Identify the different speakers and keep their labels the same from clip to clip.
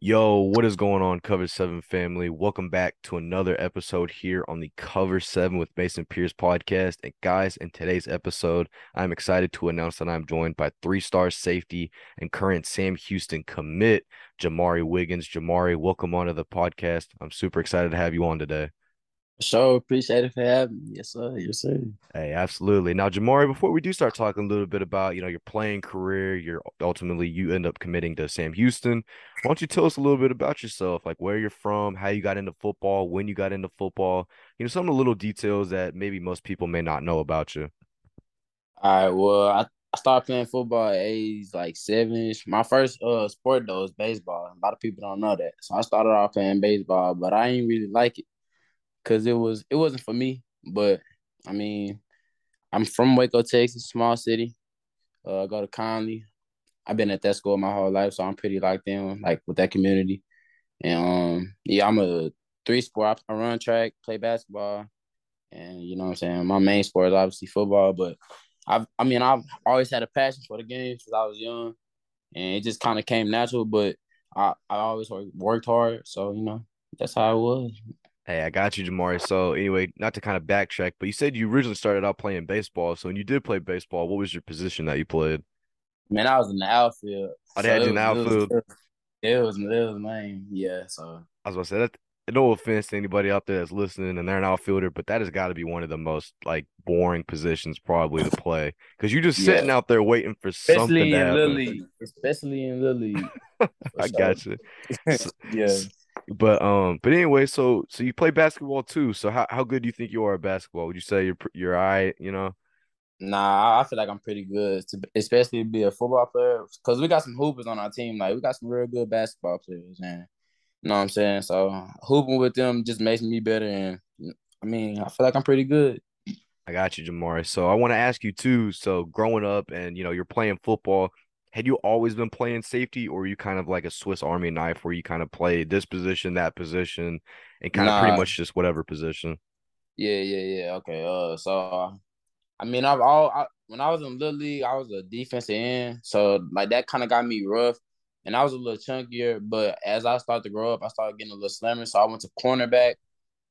Speaker 1: Yo, what is going on, Cover 7 family? Welcome back to another episode here on the Cover 7 with Mason Pierce podcast. And guys, in today's episode, I'm excited to announce that I'm joined by three star safety and current Sam Houston commit, Jamarie Wiggins. Jamarie, welcome onto the podcast. I'm super excited to have you on today.
Speaker 2: So appreciate it for having me. Yes, sir. Yes, sir.
Speaker 1: Hey, absolutely. Now, Jamarie, before we do start talking a little bit about, you know, your playing career, your ultimately you end up committing to Sam Houston. Why don't you tell us a little bit about yourself, like where you're from, how you got into football, when you got into football, you know, some of the little details that maybe most people may not know about you.
Speaker 2: All right. Well, I, I started playing football at age like seven. My first uh sport though is baseball. A lot of people don't know that. So I started off playing baseball, but I didn't really like it because it was it wasn't for me. But I mean, I'm from Waco, Texas, small city. Uh, I go to Connally. I've been at that school my whole life, so I'm pretty locked in like with that community. And um, yeah, I'm a three sport. I run track, play basketball, and you know what I'm saying. My main sport is obviously football, but I've I mean I've always had a passion for the game since I was young, and it just kind of came natural. But I I always worked hard, so you know that's how it was.
Speaker 1: Hey, I got you, Jamarie. So anyway, not to kind of backtrack, but you said you originally started out playing baseball. So when you did play baseball, what was your position that you played?
Speaker 2: Man, I was in the outfield.
Speaker 1: Oh, I so had you in the outfield.
Speaker 2: It was, it was lame. Yeah. So
Speaker 1: I was gonna say that. No offense to anybody out there that's listening and they're an outfielder, but that has got to be one of the most like boring positions probably to play because you're just sitting out there waiting for
Speaker 2: especially
Speaker 1: something to happen.
Speaker 2: Lily, especially in Lily.
Speaker 1: I got you.
Speaker 2: yeah.
Speaker 1: But um, but anyway, so so you play basketball too. So how, how good do you think you are at basketball? Would you say you're you're all right? You know.
Speaker 2: Nah, I feel like I'm pretty good, to, especially to be a football player. Cause we got some hoopers on our team. Like we got some real good basketball players, and you know what I'm saying. So hooping with them just makes me better, and I mean, I feel like I'm pretty good.
Speaker 1: I got you, Jamarie. So I want to ask you too. So growing up, and you know, you're playing football had you always been playing safety, or you kind of like a Swiss Army knife where you kind of play this position, that position, and kind nah. of pretty much just whatever position?
Speaker 2: Yeah, yeah, yeah. Okay. Uh, so uh, I mean, I've all I, when I was in little league, I was a defensive end, so like that kind of got me rough, and I was a little chunkier. But as I started to grow up, I started getting a little slimmer, so I went to cornerback.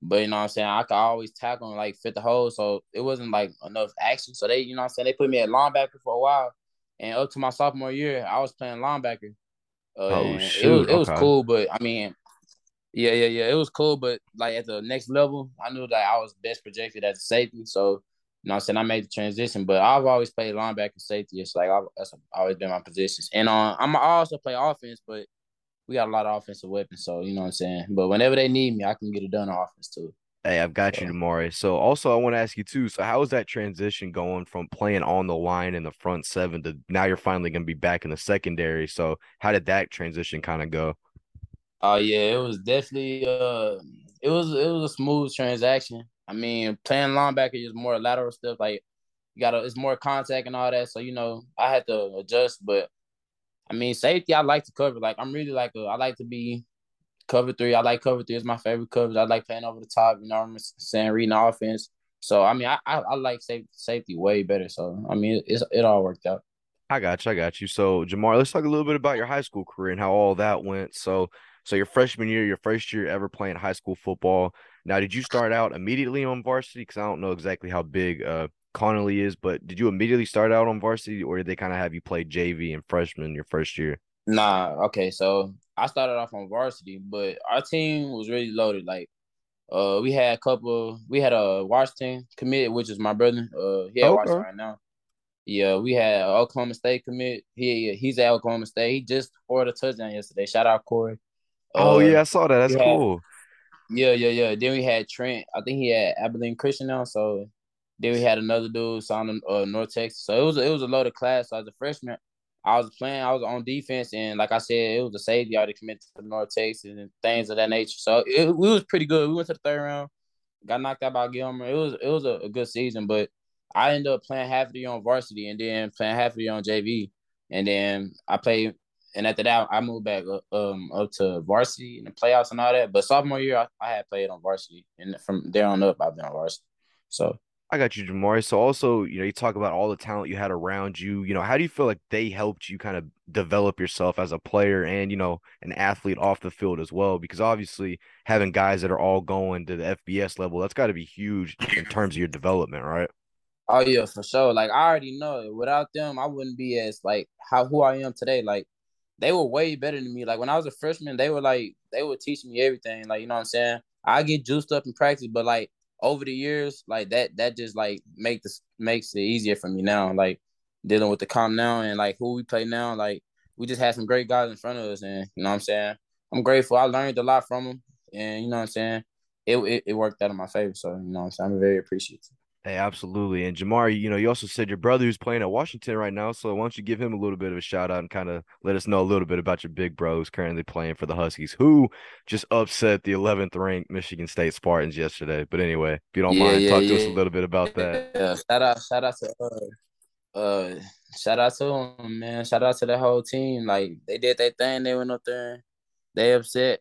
Speaker 2: But you know what I'm saying? I could always tackle and like fit the hole. So it wasn't like enough action. So they, you know what I'm saying? They put me at linebacker for a while. And up to my sophomore year, I was playing linebacker. Uh, oh shoot! It was it was cool, but I mean, yeah, yeah, yeah, it was cool. But like at the next level, I knew that I was best projected as a safety. So you know, I'm saying I made the transition. But I've always played linebacker, safety. It's like I've, that's always been my positions. And uh, I'm I also play offense, but we got a lot of offensive weapons. So you know what I'm saying. But whenever they need me, I can get it done on offense too.
Speaker 1: Hey, I've got you, Jamarie. So also I want to ask you too. So how is that transition going from playing on the line in the front seven to now you're finally gonna be back in the secondary? So how did that transition kind of go?
Speaker 2: Oh uh, yeah, it was definitely uh it was it was a smooth transaction. I mean, playing linebacker is more lateral stuff, like you gotta it's more contact and all that. So, you know, I had to adjust, but I mean safety I like to cover. Like I'm really like a, I like to be cover three. I like cover three. It's my favorite coverage. I like playing over the top. You know what I'm saying? Reading offense. So I mean, I I, I like safety, safety way better. So I mean, it's it all worked out.
Speaker 1: I got you. I got you. So Jamar, let's talk a little bit about your high school career and how all that went. So so your freshman year, your first year ever playing high school football. Now, did you start out immediately on varsity? Because I don't know exactly how big uh Connally is, but did you immediately start out on varsity, or did they kind of have you play JV and freshman your first year?
Speaker 2: Nah, okay. So I started off on varsity, but our team was really loaded. Like, uh, we had a couple. We had a Washington commit, which is my brother. Uh, he at okay. Washington right now. Yeah, we had Oklahoma State commit. He he's at Oklahoma State. He just scored a touchdown yesterday. Shout out Corey.
Speaker 1: Oh uh, yeah, I saw that. That's cool.
Speaker 2: Yeah, yeah, yeah. Then we had Trent. I think he had Abilene Christian now. So then we had another dude signed uh, North Texas. So it was it was a loaded class. So as a freshman, I was playing, I was on defense, and like I said, it was a safety. I already committed to the North Texas and things of that nature. So it, it was pretty good. We went to the third round, got knocked out by Gilmer. It was it was a, a good season, but I ended up playing half of the year on varsity and then playing half of the year on JV, and then I played. And after that, I moved back um up to varsity and the playoffs and all that. But sophomore year, I, I had played on varsity, and from there on up, I've been on varsity. So
Speaker 1: I got you, Jamarie. So also, you know, you talk about all the talent you had around you. You know, how do you feel like they helped you kind of develop yourself as a player and, you know, an athlete off the field as well? Because obviously having guys that are all going to the FBS level, that's got to be huge in terms of your development, right?
Speaker 2: Oh yeah, for sure. Like I already know it. Without them, I wouldn't be as like how who I am today. Like they were way better than me. Like when I was a freshman, they were like they were teaching me everything. Like you know what I'm saying. I get juiced up in practice, but like over the years, like that that just like make this makes it easier for me now. Like dealing with the comp now and like who we play now. Like we just had some great guys in front of us, and you know what I'm saying. I'm grateful. I learned a lot from them, and you know what I'm saying. It it, it worked out in my favor. So you know what I'm saying. I'm very appreciative.
Speaker 1: Hey, absolutely. And Jamarie, you know, you also said your brother who's playing at Washington right now. So why don't you give him a little bit of a shout out and kind of let us know a little bit about your big bro who's currently playing for the Huskies, who just upset the 11th ranked Michigan State Spartans yesterday. But anyway, if you don't yeah, mind, yeah, talk yeah. to us a little bit about that.
Speaker 2: Yeah, shout out, shout out to uh, uh, shout out to him, man. Shout out to the whole team. Like they did their thing. They went up there. They upset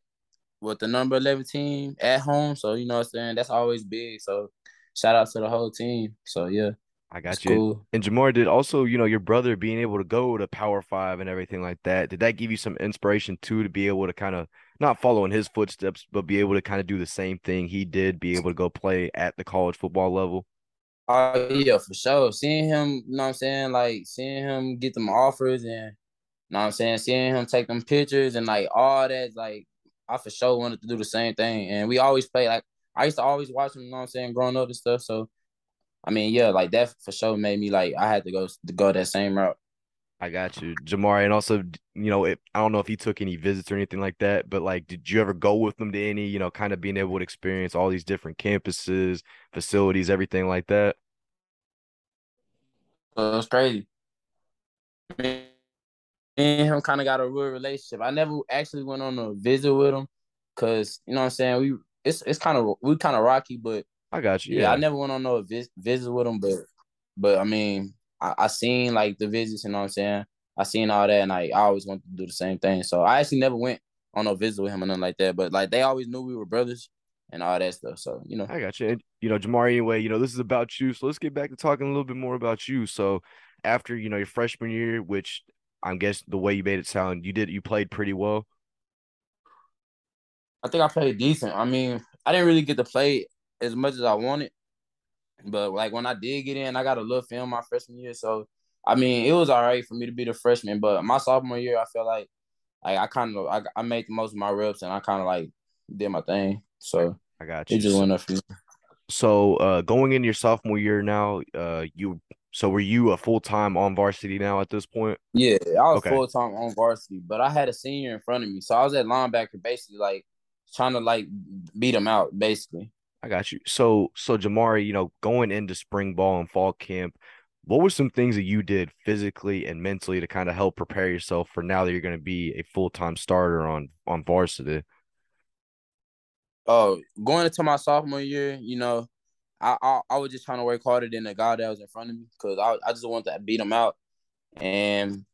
Speaker 2: with the number 11 team at home. So you know what I'm saying. That's always big. So shout out to the whole team. So yeah.
Speaker 1: I got you. Cool. And Jamar did also, you know, your brother being able to go to Power Five and everything like that. Did that give you some inspiration too to be able to kind of not follow in his footsteps, but be able to kind of do the same thing he did, be able to go play at the college football level?
Speaker 2: Oh uh, yeah, for sure. Seeing him, you know what I'm saying, like seeing him get them offers and you know what I'm saying, seeing him take them pictures and like all that, like I for sure wanted to do the same thing. And we always play like I used to always watch him, you know what I'm saying, growing up and stuff. So I mean, yeah, like that for sure made me like I had to go to go that same route.
Speaker 1: I got you, Jamarie, and also, you know, it, I don't know if he took any visits or anything like that, but like, did you ever go with them to any, you know, kind of being able to experience all these different campuses, facilities, everything like that?
Speaker 2: Uh, it was crazy. Me and him kind of got a real relationship. I never actually went on a visit with him, cause you know what I'm saying. We it's it's kind of we kind of rocky, but
Speaker 1: I got you.
Speaker 2: Yeah, yeah I never went on no vis- visit with him, but but I mean, I, I seen like the visits, you know what I'm saying. I seen all that, and I, I always wanted to do the same thing. So I actually never went on no visit with him or nothing like that. But like they always knew we were brothers and all that stuff. So you know,
Speaker 1: I got you. And, you know, Jamarie. Anyway, you know, this is about you. So let's get back to talking a little bit more about you. So after you know your freshman year, which I'm guess the way you made it sound, you did you played pretty well.
Speaker 2: I think I played decent. I mean, I didn't really get to play as much as I wanted, but like when I did get in, I got a little film my freshman year. So I mean, it was all right for me to be the freshman. But my sophomore year, I felt like like I kind of I, I made the most of my reps and I kind of like did my thing. So
Speaker 1: I got you.
Speaker 2: It just went up for me.
Speaker 1: So uh, going into your sophomore year now, uh, you so were you a full time on varsity now at this point?
Speaker 2: Yeah, I was okay. full time on varsity, but I had a senior in front of me, so I was at linebacker, basically like trying to like beat him out, basically.
Speaker 1: I got you. So, so Jamarie, you know, going into spring ball and fall camp, what were some things that you did physically and mentally to kind of help prepare yourself for now that you're going to be a full time starter on on varsity?
Speaker 2: Oh, going into my sophomore year, you know, I, I, I was just trying to work harder than the guy that was in front of me because I I just wanted to beat him out, and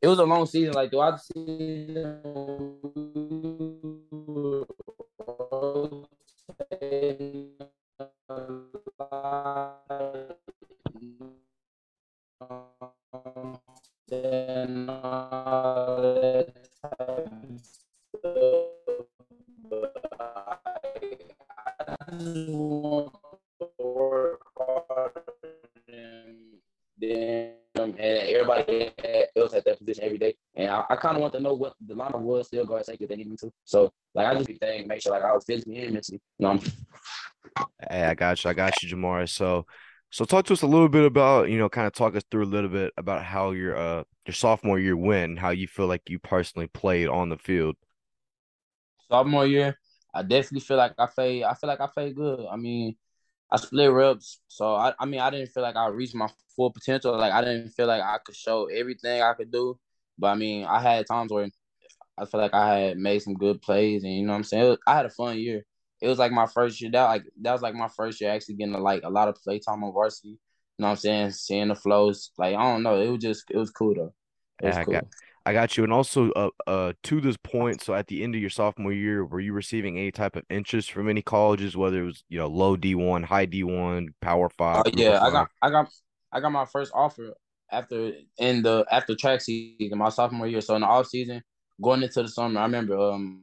Speaker 2: it was a long season. Like throughout the season, then and everybody else at that position every day. And I, kind of want to know what the line was still guard safety if they need me to. So like I just be thinking, make sure like I was physically and mentally. You know.
Speaker 1: Hey, I got you. I got you, Jamar. So so talk to us a little bit about, you know, kind of talk us through a little bit about how your uh your sophomore year went, how you feel like you personally played on the field.
Speaker 2: Sophomore year, I definitely feel like I played I feel like I played good. I mean, I split reps. So I, I mean I didn't feel like I reached my full potential. Like I didn't feel like I could show everything I could do. But I mean, I had times where I feel like I had made some good plays, and you know what I'm saying. Was, I had a fun year. It was like my first year. That like that was like my first year actually getting like a lot of play time on varsity. You know what I'm saying? Seeing the flows. Like I don't know. It was just it was cool though.
Speaker 1: It was yeah, cool. I got I got you. And also, uh, uh, to this point, so at the end of your sophomore year, were you receiving any type of interest from any colleges, whether it was, you know, low D1, high D1, Power Five? Group
Speaker 2: yeah, I got I got I got my first offer after in the after track season, my sophomore year. So in the off season, going into the summer, I remember um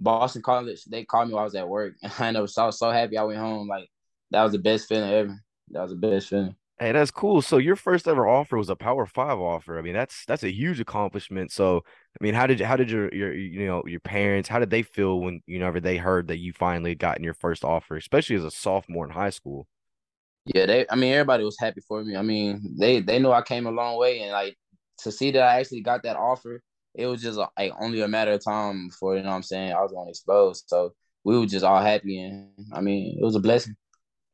Speaker 2: Boston College, they called me while I was at work. And I up so so happy I went home. Like that was the best feeling ever. That was the best feeling.
Speaker 1: Hey, that's cool. So your first ever offer was a Power Five offer. I mean, that's that's a huge accomplishment. So, I mean, how did you, how did your your you know your parents how did they feel when you know they heard that you finally gotten your first offer, especially as a sophomore in high school?
Speaker 2: Yeah, they I mean everybody was happy for me. I mean, they they know I came a long way and like to see that I actually got that offer, it was just like only a matter of time before, you know what I'm saying, I was gonna expose. So we were just all happy and I mean, it was a blessing.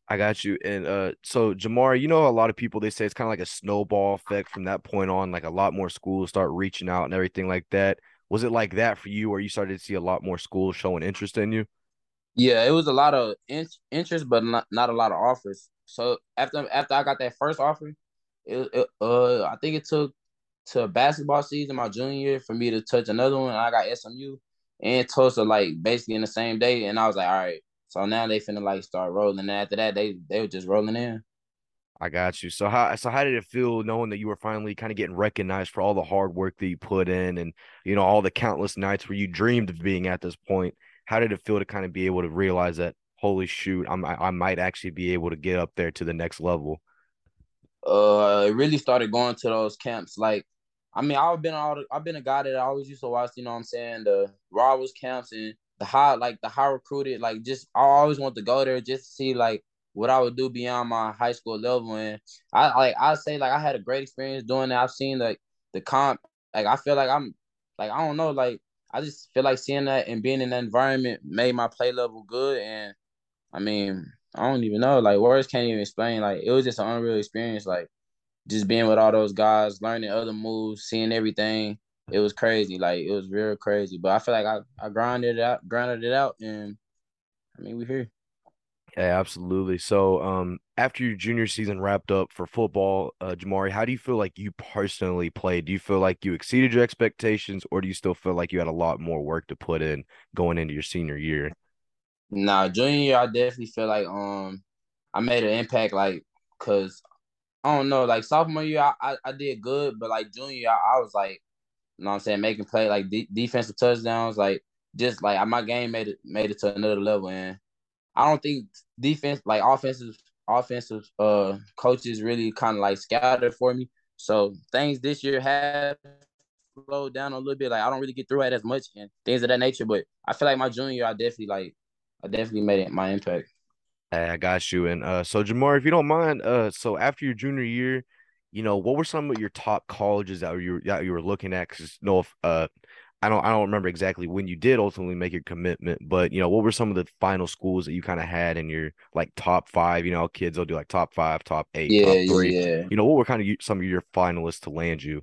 Speaker 1: I got you. And uh, so Jamarie, you know, a lot of people they say it's kind of like a snowball effect from that point on. Like a lot more schools start reaching out and everything like that. Was it like that for you, where you started to see a lot more schools showing interest in you?
Speaker 2: Yeah, it was a lot of in- interest, but not not a lot of offers. So after after I got that first offer, it, it uh I think it took to basketball season my junior year for me to touch another one. I got SMU and Tulsa like basically in the same day, and I was like, all right. So now they finna like start rolling. And after that, they they were just rolling in.
Speaker 1: I got you. So how so how did it feel knowing that you were finally kind of getting recognized for all the hard work that you put in and you know all the countless nights where you dreamed of being at this point? How did it feel to kind of be able to realize that holy shoot, I'm I, I might actually be able to get up there to the next level?
Speaker 2: uh it really started going to those camps. Like, I mean, I've been all I've been a guy that I always used to watch, you know what I'm saying, the Rivals camps and the high like the high recruited, like just I always want to go there just to see like what I would do beyond my high school level. And I like I say like I had a great experience doing that. I've seen like the comp like I feel like I'm like I don't know, like I just feel like seeing that and being in that environment made my play level good and I mean, I don't even know. Like words can't even explain. Like it was just an unreal experience. Like just being with all those guys, learning other moves, seeing everything. It was crazy. Like it was real crazy. But I feel like I, I grinded it out, grinded it out, and I mean we here.
Speaker 1: Yeah, absolutely. So, um, after your junior season wrapped up for football, uh, Jamarie, how do you feel like you personally played? Do you feel like you exceeded your expectations, or do you still feel like you had a lot more work to put in going into your senior year?
Speaker 2: Now junior year, I definitely feel like um I made an impact. Like cause I don't know, like sophomore year I, I, I did good, but like junior year I, I was like, you know what I'm saying, making play like de- defensive touchdowns, like just like my game made it made it to another level and I don't think defense like offensive offensive uh coaches really kind of like scattered for me. So things this year have slowed down a little bit. Like I don't really get through it as much and things of that nature. But I feel like my junior year, I definitely like I definitely made it my impact.
Speaker 1: Hey, I got you. And uh, so Jamar, if you don't mind, uh, so after your junior year, you know, what were some of your top colleges that you that you were looking at? Because no, if uh, I don't I don't remember exactly when you did ultimately make your commitment, but you know, what were some of the final schools that you kind of had in your like top five? You know, kids will do like top five, top eight,
Speaker 2: Yeah,
Speaker 1: top three.
Speaker 2: yeah.
Speaker 1: You know, what were kind of some of your finalists to land you?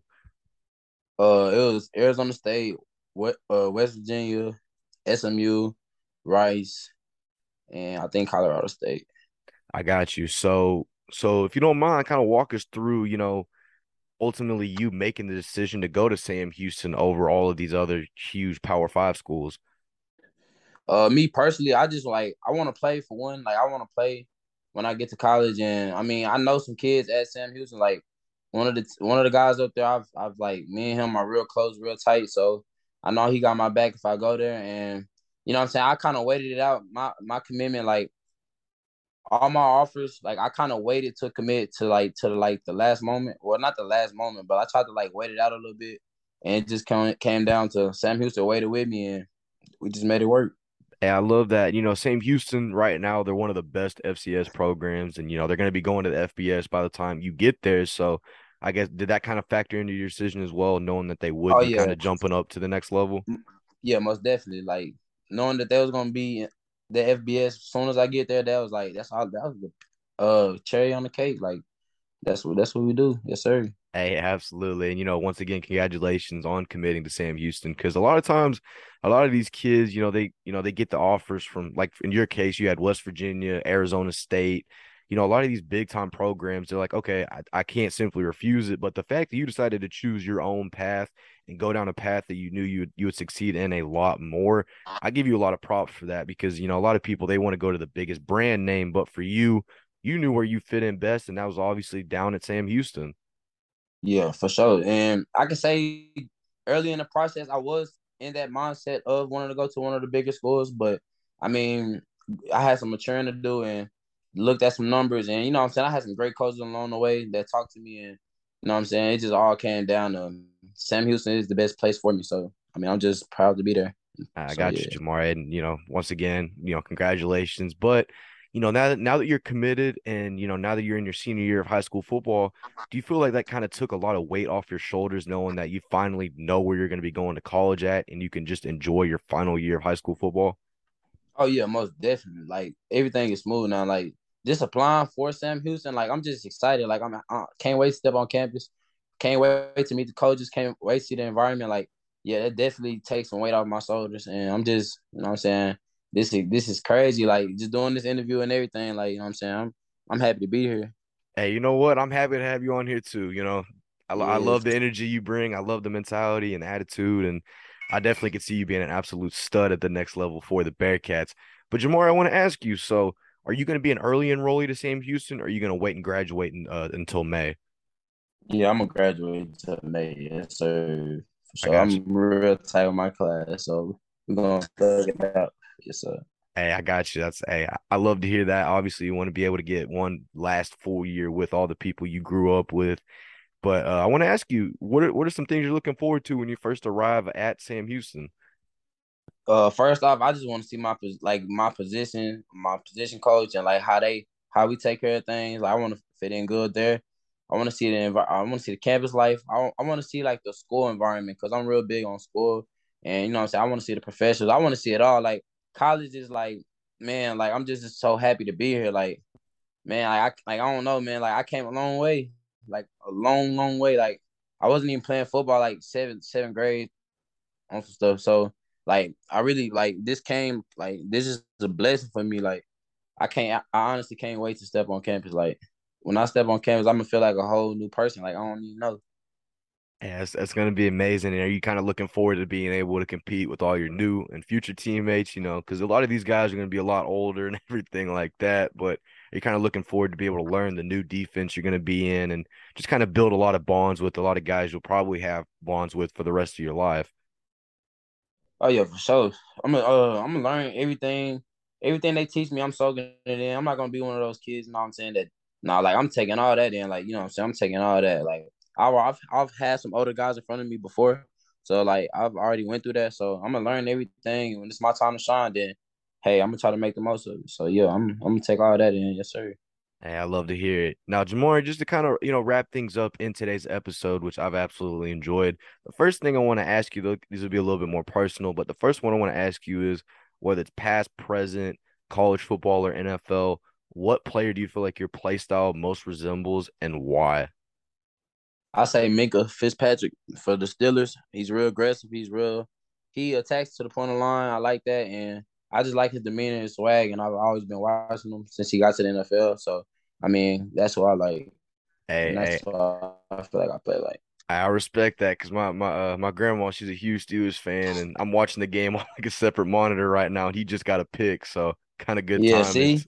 Speaker 2: Uh, it was Arizona State, what uh West Virginia, SMU, Rice, and I think Colorado State.
Speaker 1: I got you. So so if you don't mind, kind of walk us through, you know, ultimately you making the decision to go to Sam Houston over all of these other huge Power Five schools.
Speaker 2: Uh, me personally, I just like I want to play for one. Like I want to play when I get to college, and I mean I know some kids at Sam Houston. Like one of the one of the guys up there, I've I've like me and him are real close, real tight. So I know he got my back if I go there, and you know what I'm saying. I kind of waited it out. My my commitment, like all my offers, like I kind of waited to commit to like to the, like the last moment. Well, not the last moment, but I tried to like wait it out a little bit, and it just came came down to Sam Houston waited with me, and we just made it work.
Speaker 1: And I love that, you know, Sam Houston right now, they're one of the best FCS programs, and you know, they're going to be going to the FBS by the time you get there. So I guess did that kind of factor into your decision as well, knowing that they would
Speaker 2: Oh
Speaker 1: be kind of jumping up to the next level?
Speaker 2: yeah, most definitely. Like knowing that there was gonna be the FBS as soon as I get there, that was like that's all that was the uh cherry on the cake. Like that's what that's what we do. Yes, sir.
Speaker 1: Hey, absolutely. And, you know, once again, congratulations on committing to Sam Houston. Because a lot of times, a lot of these kids, you know, they, you know, they get the offers from, like in your case, you had West Virginia, Arizona State. You know, a lot of these big time programs, they're like, okay, I, I can't simply refuse it. But the fact that you decided to choose your own path and go down a path that you knew you would, you would succeed in a lot more. I give you a lot of props for that because you know a lot of people they want to go to the biggest brand name, but for you, you knew where you fit in best, and that was obviously down at Sam Houston.
Speaker 2: Yeah, for sure. And I can say early in the process, I was in that mindset of wanting to go to one of the biggest schools, but I mean, I had some maturing to do and looked at some numbers, and you know, I'm saying I had some great coaches along the way that talked to me, and you know, I'm saying it just all came down to Sam Houston is the best place for me. So I mean, I'm just proud to be there.
Speaker 1: I
Speaker 2: so,
Speaker 1: got
Speaker 2: yeah.
Speaker 1: you, Jamar, and you know, once again, you know, congratulations. But you know, now that now that you're committed and you know, now that you're in your senior year of high school football, do you feel like that kind of took a lot of weight off your shoulders knowing that you finally know where you're going to be going to college at and you can just enjoy your final year of high school football?
Speaker 2: Oh yeah, most definitely. Like everything is smooth now. Like just applying for Sam Houston, like I'm just excited. Like I'm I can't wait to step on campus. Can't wait to meet the coaches. Can't wait to see the environment. Like yeah, it definitely takes some weight off my shoulders. And I'm just, you know what I'm saying? This is this is crazy. Like just doing this interview and everything. Like, you know what I'm saying? I'm I'm happy to be here.
Speaker 1: Hey, you know what? I'm happy to have you on here too. You know, I, I love the energy you bring. I love the mentality and the attitude. And I definitely could see you being an absolute stud at the next level for the Bearkats. But Jamar, I want to ask you, so are you going to be an early enrollee to Sam Houston or are you going to wait and graduate in, uh, until May?
Speaker 2: Yeah, I'm gonna graduate until May. So so I'm real tight with my class. So we're gonna thug it out. Yes, sir.
Speaker 1: Hey, I got you. That's hey, I love to hear that. Obviously, you want to be able to get one last full year with all the people you grew up with. But uh, I want to ask you, what are what are some things you're looking forward to when you first arrive at Sam Houston?
Speaker 2: Uh, first off, I just want to see my like my position, my position coach, and like how they how we take care of things. Like I want to fit in good there. I want to see the env- I want to see the campus life. I, I want to see like the school environment because I'm real big on school, and you know I'm saying I want to see the professors. I want to see it all. Like college is like, man, like I'm just, just so happy to be here. Like, man, like I like I don't know, man. Like I came a long way, like a long, long way. Like I wasn't even playing football like seventh, seventh grade on some stuff. So like I really like this came like this is a blessing for me. Like I can't I honestly can't wait to step on campus. Like when I step on campus, I'm gonna feel like a whole new person. Like I don't even know.
Speaker 1: Yeah, that's, that's going to be amazing. And are you kind of looking forward to being able to compete with all your new and future teammates? You know, because a lot of these guys are going to be a lot older and everything like that. But are you kind of looking forward to be able to learn the new defense you're going to be in and just kind of build a lot of bonds with a lot of guys you'll probably have bonds with for the rest of your life?
Speaker 2: Oh yeah, for sure. I'm gonna uh, I'm gonna learn everything, everything they teach me. I'm soaking it in. I'm not gonna be one of those kids. You know what I'm saying that nah, like I'm taking all that in. Like, you know what I'm saying? I'm taking all that. Like I've I've had some older guys in front of me before. So like I've already went through that. So I'm gonna learn everything. When it's my time to shine, then hey, I'm gonna try to make the most of it. So yeah, I'm I'm gonna take all that in. Yes, sir.
Speaker 1: Hey, I love to hear it. Now, Jamarie, just to kind of you know wrap things up in today's episode, which I've absolutely enjoyed. The first thing I want to ask you, though, these will be a little bit more personal, but the first one I want to ask you is whether it's past, present, college football, or NFL what player do you feel like your play style most resembles and why?
Speaker 2: I say Minkah Fitzpatrick for the Steelers. He's real aggressive. He's real. He attacks to the point of line. I like that, and I just like his demeanor and swag. And I've always been watching him since he got to the NFL. So I mean, that's what I like.
Speaker 1: Hey,
Speaker 2: and that's
Speaker 1: hey.
Speaker 2: what I feel like I play like.
Speaker 1: I respect that because my my uh, my grandma she's a huge Steelers fan, and I'm watching the game on like a separate monitor right now. And he just got a pick, so kind of good.
Speaker 2: Yeah,
Speaker 1: timing.
Speaker 2: see,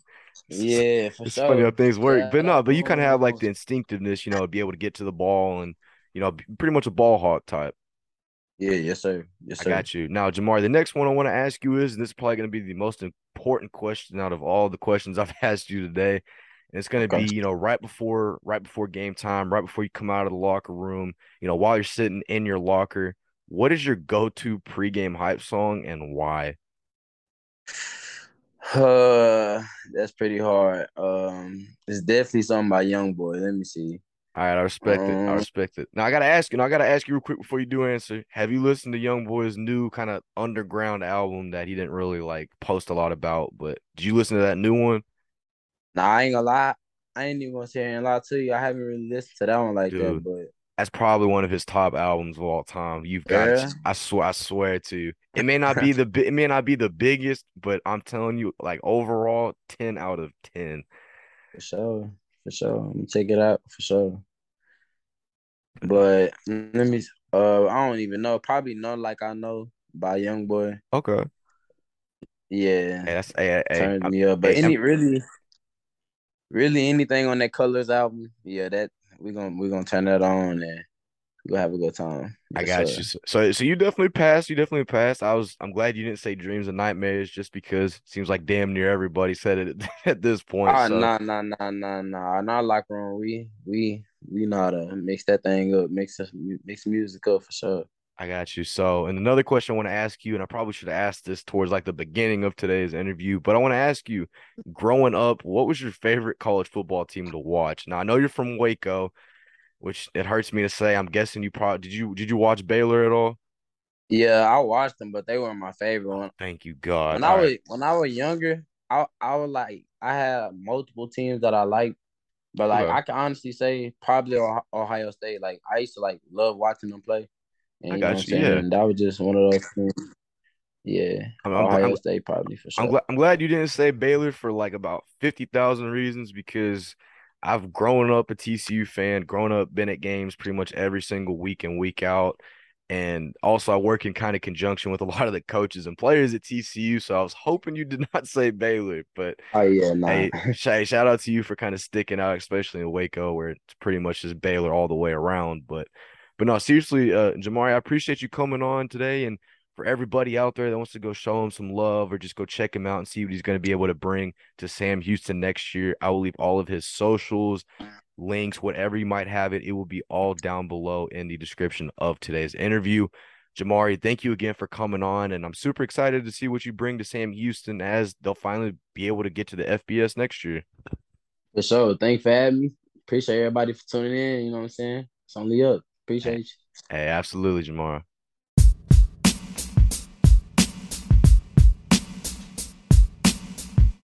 Speaker 2: yeah, for
Speaker 1: it's
Speaker 2: sure.
Speaker 1: funny how things work. But no, but you kind of have like the instinctiveness, you know, to be able to get to the ball and you know, pretty much a ball hawk type.
Speaker 2: Yeah, yes, sir. Yes, sir.
Speaker 1: I got you. Now, Jamar, the next one I want to ask you is, and this is probably going to be the most important question out of all the questions I've asked you today. And it's going to okay. be, you know, right before right before game time, right before you come out of the locker room, you know, while you're sitting in your locker, what is your go-to pregame hype song and why?
Speaker 2: Uh, that's pretty hard. Um, it's definitely something by Young Boy. Let me see.
Speaker 1: All right, I respect um, it. I um, respect it. Now I gotta ask you. Now I gotta ask you real quick before you do answer. Have you listened to Young Boy's new kind of underground album that he didn't really like post a lot about? But did you listen to that new one?
Speaker 2: Nah, I ain't gonna lie. I ain't even gonna say a lot to you. I haven't really listened to that one like Dude, that, but
Speaker 1: that's probably one of his top albums of all time. You've got, yeah. I swear, I swear to you, it may not be the it may not be the biggest, but I'm telling you, like overall, ten out of ten.
Speaker 2: For sure, for sure. I'm gonna check it out for sure. But let me Uh, I don't even know. Probably know like I know by Young Boy.
Speaker 1: Okay.
Speaker 2: Yeah.
Speaker 1: Hey, that's hey, hey,
Speaker 2: Turned me up. But any really really anything on that Colors album, yeah, that we're gonna we're gonna turn that on and we'll have a good time.
Speaker 1: I got
Speaker 2: sir.
Speaker 1: you. So, so, you definitely passed. You definitely passed. I was. I'm glad you didn't say dreams and nightmares, just because it seems like damn near everybody said it at this point.
Speaker 2: Ah,
Speaker 1: so
Speaker 2: nah, nah, nah, nah, nah. Not like room. We we we know how to mix that thing up, mix us mix music up for sure.
Speaker 1: I got you. So, and another question I want to ask you, and I probably should have asked this towards like the beginning of today's interview, but I want to ask you, growing up, what was your favorite college football team to watch? Now, I know you're from Waco, which it hurts me to say. I'm guessing you probably did you did you watch Baylor at all?
Speaker 2: Yeah, I watched them, but they weren't my favorite one.
Speaker 1: Thank you, God.
Speaker 2: When
Speaker 1: All
Speaker 2: I
Speaker 1: right.
Speaker 2: was when I was younger, I I was like I had multiple teams that I liked, but like
Speaker 1: Okay.
Speaker 2: I can honestly say probably Oh- Ohio State. Like I used to like love watching them play, and
Speaker 1: I
Speaker 2: you
Speaker 1: got
Speaker 2: know
Speaker 1: you, yeah.
Speaker 2: And that was just one of those things. Yeah,
Speaker 1: I'm, I'm,
Speaker 2: Ohio
Speaker 1: I'm,
Speaker 2: State probably for sure.
Speaker 1: I'm glad I'm glad you didn't say Baylor for like about 50,000 reasons because I've grown up a TCU fan, grown up been at games pretty much every single week and week out. And also I work in kind of conjunction with a lot of the coaches and players at TCU. So I was hoping you did not say Baylor, but
Speaker 2: Oh yeah, nah.
Speaker 1: hey, sh- shout out to you for kind of sticking out, especially in Waco where it's pretty much just Baylor all the way around. But but no, seriously, uh Jamarie, I appreciate you coming on today and for everybody out there that wants to go show him some love or just go check him out and see what he's going to be able to bring to Sam Houston next year, I will leave all of his socials, links, whatever you might have it. It will be all down below in the description of today's interview. Jamarie, thank you again for coming on, and I'm super excited to see what you bring to Sam Houston as they'll finally be able to get to the FBS next year.
Speaker 2: For sure. Thanks for having me. Appreciate everybody for tuning in. You know what I'm saying? It's only up. Appreciate you.
Speaker 1: Hey, absolutely, Jamarie.